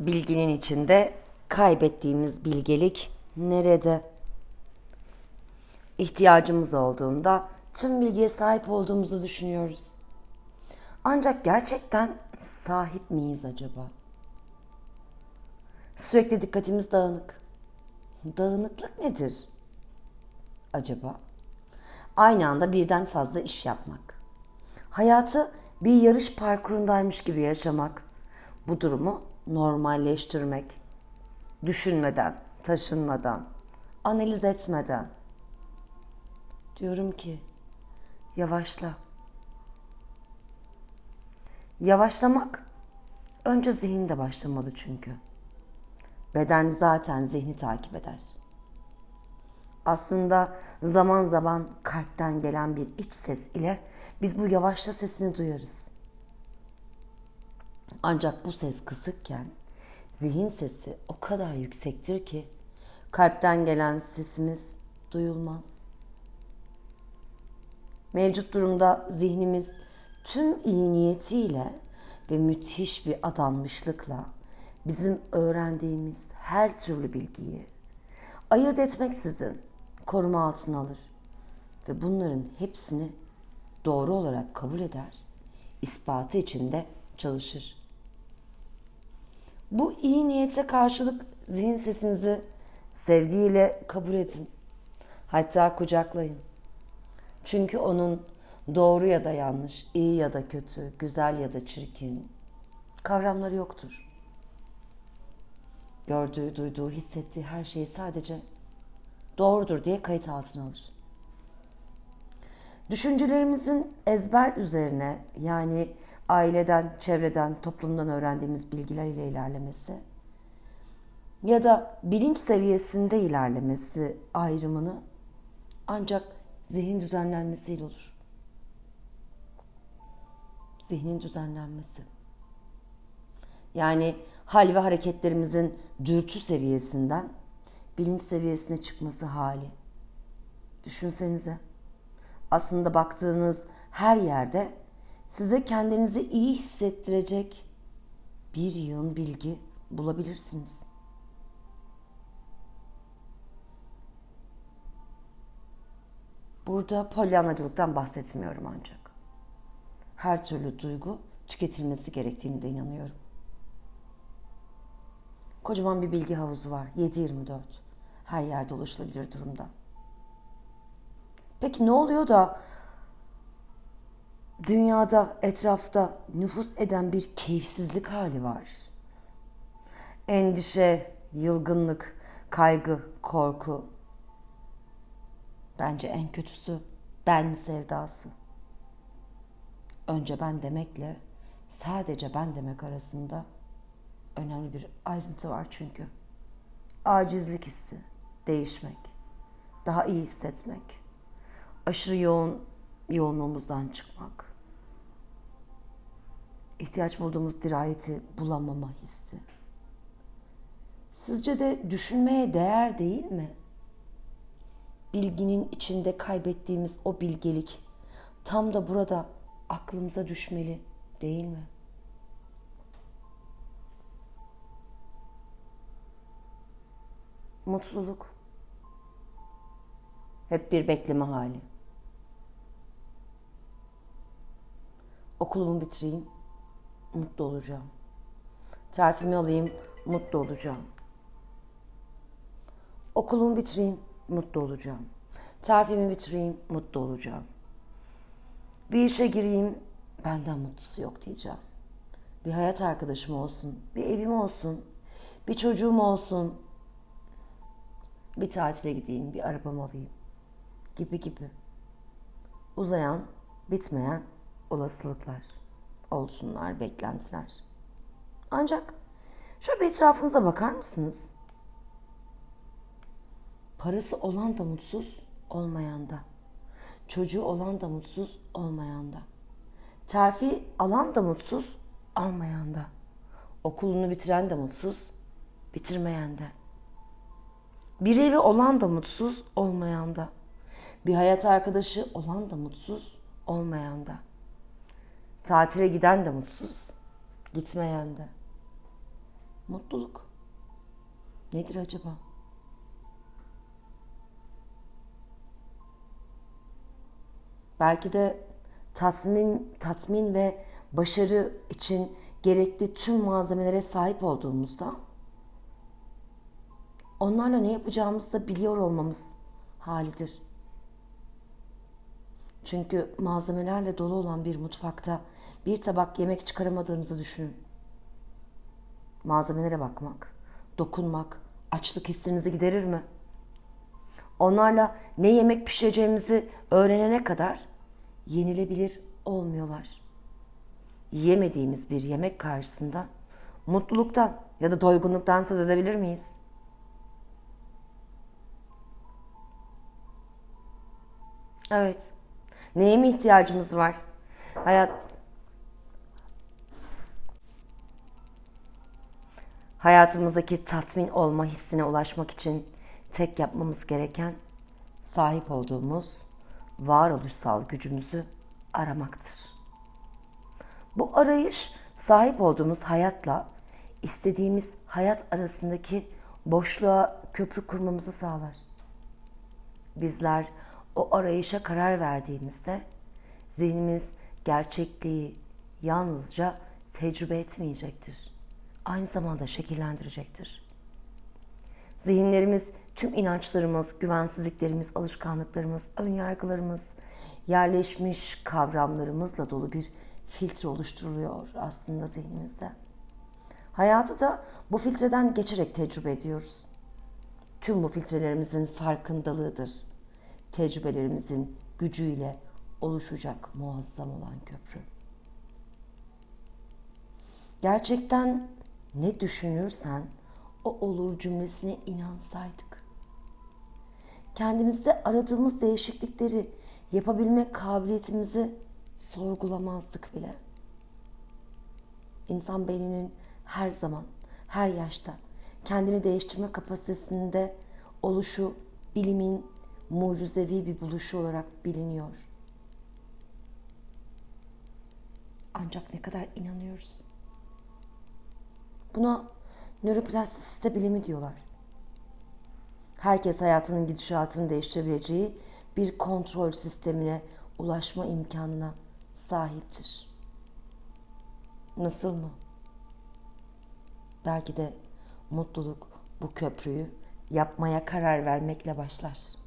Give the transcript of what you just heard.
bilginin içinde kaybettiğimiz bilgelik nerede? İhtiyacımız olduğunda tüm bilgiye sahip olduğumuzu düşünüyoruz. Ancak gerçekten sahip miyiz acaba? Sürekli dikkatimiz dağınık. Dağınıklık nedir acaba? Aynı anda birden fazla iş yapmak. Hayatı bir yarış parkurundaymış gibi yaşamak. Bu durumu normalleştirmek. Düşünmeden, taşınmadan, analiz etmeden. Diyorum ki yavaşla. Yavaşlamak önce zihinde başlamalı çünkü. Beden zaten zihni takip eder. Aslında zaman zaman kalpten gelen bir iç ses ile biz bu yavaşla sesini duyarız. Ancak bu ses kısıkken zihin sesi o kadar yüksektir ki kalpten gelen sesimiz duyulmaz. Mevcut durumda zihnimiz tüm iyi niyetiyle ve müthiş bir adanmışlıkla bizim öğrendiğimiz her türlü bilgiyi ayırt etmeksizin koruma altına alır ve bunların hepsini doğru olarak kabul eder, ispatı için de çalışır. Bu iyi niyete karşılık zihin sesinizi sevgiyle kabul edin. Hatta kucaklayın. Çünkü onun doğru ya da yanlış, iyi ya da kötü, güzel ya da çirkin kavramları yoktur. Gördüğü, duyduğu, hissettiği her şeyi sadece doğrudur diye kayıt altına alır. Düşüncelerimizin ezber üzerine yani aileden, çevreden, toplumdan öğrendiğimiz bilgiler ile ilerlemesi ya da bilinç seviyesinde ilerlemesi ayrımını ancak zihin düzenlenmesiyle olur. Zihnin düzenlenmesi. Yani hal ve hareketlerimizin dürtü seviyesinden bilinç seviyesine çıkması hali. Düşünsenize. Aslında baktığınız her yerde size kendinizi iyi hissettirecek bir yığın bilgi bulabilirsiniz. Burada polyanacılıktan bahsetmiyorum ancak. Her türlü duygu tüketilmesi gerektiğini de inanıyorum. Kocaman bir bilgi havuzu var. 7-24. Her yerde ulaşılabilir durumda. Peki ne oluyor da dünyada, etrafta nüfus eden bir keyifsizlik hali var? Endişe, yılgınlık, kaygı, korku. Bence en kötüsü ben sevdası. Önce ben demekle sadece ben demek arasında önemli bir ayrıntı var çünkü. Acizlik hissi, değişmek, daha iyi hissetmek, aşırı yoğun yoğunluğumuzdan çıkmak, ihtiyaç bulduğumuz dirayeti bulamama hissi. Sizce de düşünmeye değer değil mi? Bilginin içinde kaybettiğimiz o bilgelik tam da burada aklımıza düşmeli değil mi?'' mutluluk. Hep bir bekleme hali. Okulumu bitireyim, mutlu olacağım. Terfimi alayım, mutlu olacağım. Okulumu bitireyim, mutlu olacağım. Terfimi bitireyim, mutlu olacağım. Bir işe gireyim, benden mutlusu yok diyeceğim. Bir hayat arkadaşım olsun, bir evim olsun, bir çocuğum olsun, bir tatile gideyim, bir arabam alayım gibi gibi. Uzayan, bitmeyen olasılıklar, olsunlar, beklentiler. Ancak şöyle bir etrafınıza bakar mısınız? Parası olan da mutsuz, olmayan da. Çocuğu olan da mutsuz, olmayan da. Terfi alan da mutsuz, almayan da. Okulunu bitiren de mutsuz, bitirmeyen de. Bir evi olan da mutsuz, olmayan da. Bir hayat arkadaşı olan da mutsuz, olmayan da. Tatile giden de mutsuz, gitmeyen de. Mutluluk. Nedir acaba? Belki de tatmin, tatmin ve başarı için gerekli tüm malzemelere sahip olduğumuzda onlarla ne yapacağımızı da biliyor olmamız halidir. Çünkü malzemelerle dolu olan bir mutfakta bir tabak yemek çıkaramadığınızı düşünün. Malzemelere bakmak, dokunmak, açlık hissinizi giderir mi? Onlarla ne yemek pişireceğimizi öğrenene kadar yenilebilir olmuyorlar. Yemediğimiz bir yemek karşısında mutluluktan ya da doygunluktan söz edebilir miyiz? Evet. Neye mi ihtiyacımız var? Hayat Hayatımızdaki tatmin olma hissine ulaşmak için tek yapmamız gereken sahip olduğumuz varoluşsal gücümüzü aramaktır. Bu arayış sahip olduğumuz hayatla istediğimiz hayat arasındaki boşluğa köprü kurmamızı sağlar. Bizler o arayışa karar verdiğimizde zihnimiz gerçekliği yalnızca tecrübe etmeyecektir. Aynı zamanda şekillendirecektir. Zihinlerimiz, tüm inançlarımız, güvensizliklerimiz, alışkanlıklarımız, önyargılarımız, yerleşmiş kavramlarımızla dolu bir filtre oluşturuluyor aslında zihnimizde. Hayatı da bu filtreden geçerek tecrübe ediyoruz. Tüm bu filtrelerimizin farkındalığıdır. Tecrübelerimizin gücüyle oluşacak muazzam olan köprü. Gerçekten ne düşünürsen o olur cümlesine inansaydık. Kendimizde aradığımız değişiklikleri yapabilme kabiliyetimizi sorgulamazdık bile. İnsan beyninin her zaman, her yaşta kendini değiştirme kapasitesinde oluşu bilimin mucizevi bir buluşu olarak biliniyor. Ancak ne kadar inanıyoruz? Buna nöroplastisite bilimi diyorlar. Herkes hayatının gidişatını değiştirebileceği bir kontrol sistemine ulaşma imkanına sahiptir. Nasıl mı? Belki de mutluluk bu köprüyü yapmaya karar vermekle başlar.